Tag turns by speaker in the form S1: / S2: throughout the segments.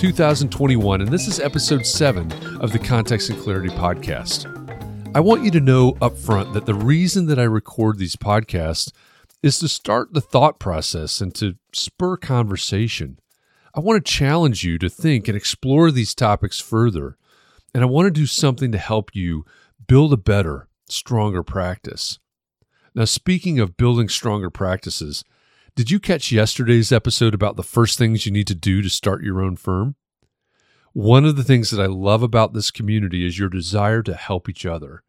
S1: 2021, and this is episode 7 of the Context and Clarity podcast. I want you to know up front that the reason that I record these podcasts is to start the thought process and to spur conversation. I want to challenge you to think and explore these topics further, and I want to do something to help you build a better, stronger practice. Now, speaking of building stronger practices, did you catch yesterday's episode about the first things you need to do to start your own firm? One of the things that I love about this community is your desire to help each other.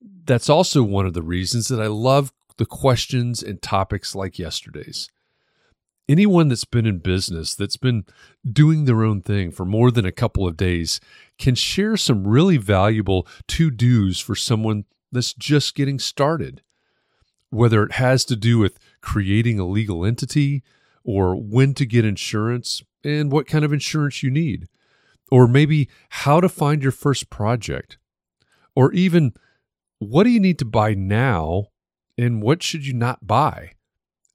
S1: That's also one of the reasons that I love the questions and topics like yesterday's. Anyone that's been in business, that's been doing their own thing for more than a couple of days, can share some really valuable to dos for someone that's just getting started. Whether it has to do with creating a legal entity, or when to get insurance and what kind of insurance you need, or maybe how to find your first project, or even what do you need to buy now and what should you not buy?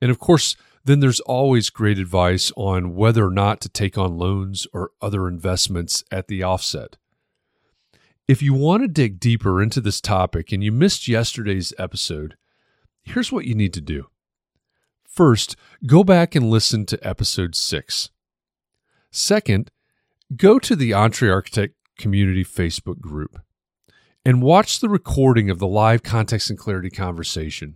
S1: And of course, then there's always great advice on whether or not to take on loans or other investments at the offset. If you want to dig deeper into this topic and you missed yesterday's episode, here's what you need to do. First, go back and listen to episode 6. Second, go to the Entre Architect Community Facebook group and watch the recording of the live context and clarity conversation.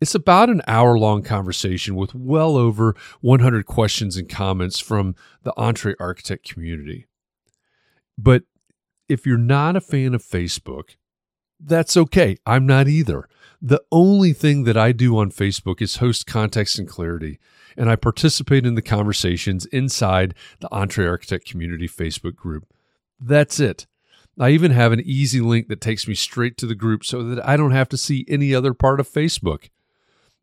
S1: It's about an hour long conversation with well over 100 questions and comments from the Entre Architect community. But if you're not a fan of Facebook, that's okay. I'm not either. The only thing that I do on Facebook is host context and clarity, and I participate in the conversations inside the Entre Architect Community Facebook group. That's it. I even have an easy link that takes me straight to the group so that I don't have to see any other part of Facebook.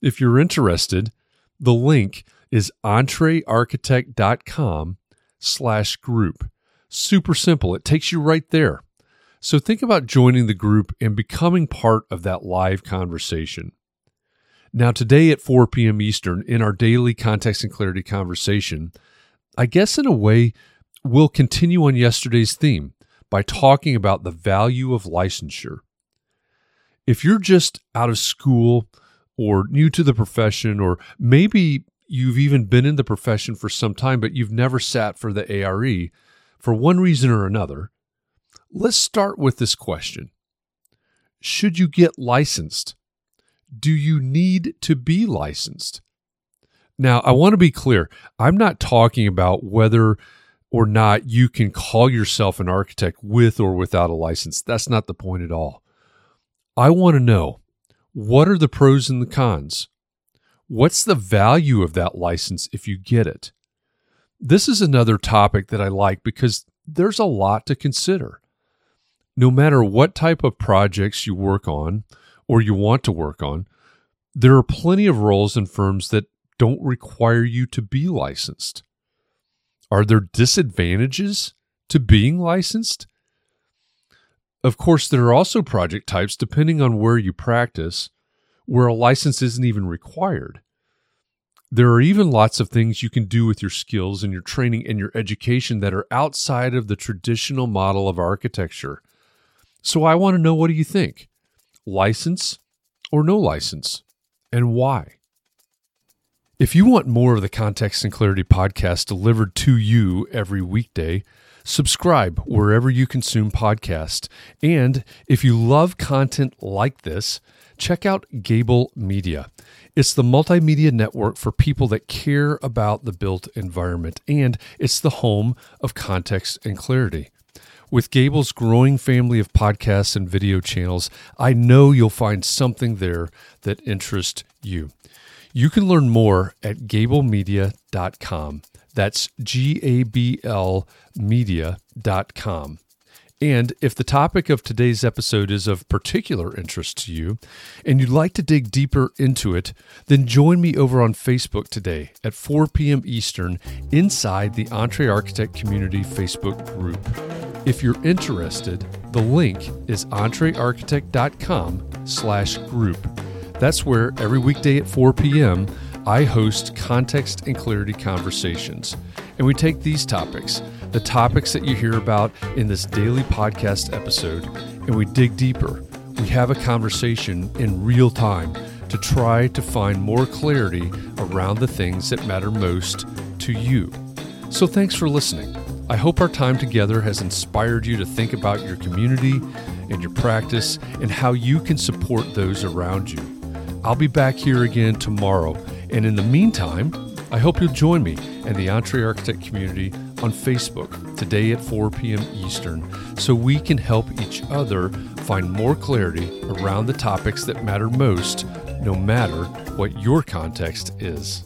S1: If you're interested, the link is entrearchitect.com slash group. Super simple. It takes you right there. So think about joining the group and becoming part of that live conversation. Now, today at 4 p.m. Eastern, in our daily context and clarity conversation, I guess in a way, we'll continue on yesterday's theme by talking about the value of licensure. If you're just out of school or new to the profession, or maybe you've even been in the profession for some time, but you've never sat for the ARE for one reason or another, let's start with this question Should you get licensed? Do you need to be licensed? Now, I want to be clear. I'm not talking about whether or not you can call yourself an architect with or without a license. That's not the point at all. I want to know what are the pros and the cons? What's the value of that license if you get it? This is another topic that I like because there's a lot to consider. No matter what type of projects you work on or you want to work on, there are plenty of roles and firms that don't require you to be licensed. Are there disadvantages to being licensed? Of course, there are also project types, depending on where you practice, where a license isn't even required. There are even lots of things you can do with your skills and your training and your education that are outside of the traditional model of architecture. So I want to know what do you think? License or no license? And why? If you want more of the Context and Clarity podcast delivered to you every weekday, subscribe wherever you consume podcasts. And if you love content like this, check out Gable Media. It's the multimedia network for people that care about the built environment, and it's the home of context and clarity. With Gable's growing family of podcasts and video channels, I know you'll find something there that interests you. You can learn more at gablemedia.com. That's G A B L media.com. And if the topic of today's episode is of particular interest to you and you'd like to dig deeper into it, then join me over on Facebook today at 4 p.m. Eastern inside the EntreArchitect Community Facebook group. If you're interested, the link is entrearchitect.com slash group. That's where every weekday at 4 p.m. I host context and clarity conversations. And we take these topics, the topics that you hear about in this daily podcast episode, and we dig deeper. We have a conversation in real time to try to find more clarity around the things that matter most to you. So thanks for listening. I hope our time together has inspired you to think about your community and your practice and how you can support those around you. I'll be back here again tomorrow. And in the meantime, I hope you'll join me and the Entre Architect community on Facebook today at 4 p.m. Eastern so we can help each other find more clarity around the topics that matter most, no matter what your context is.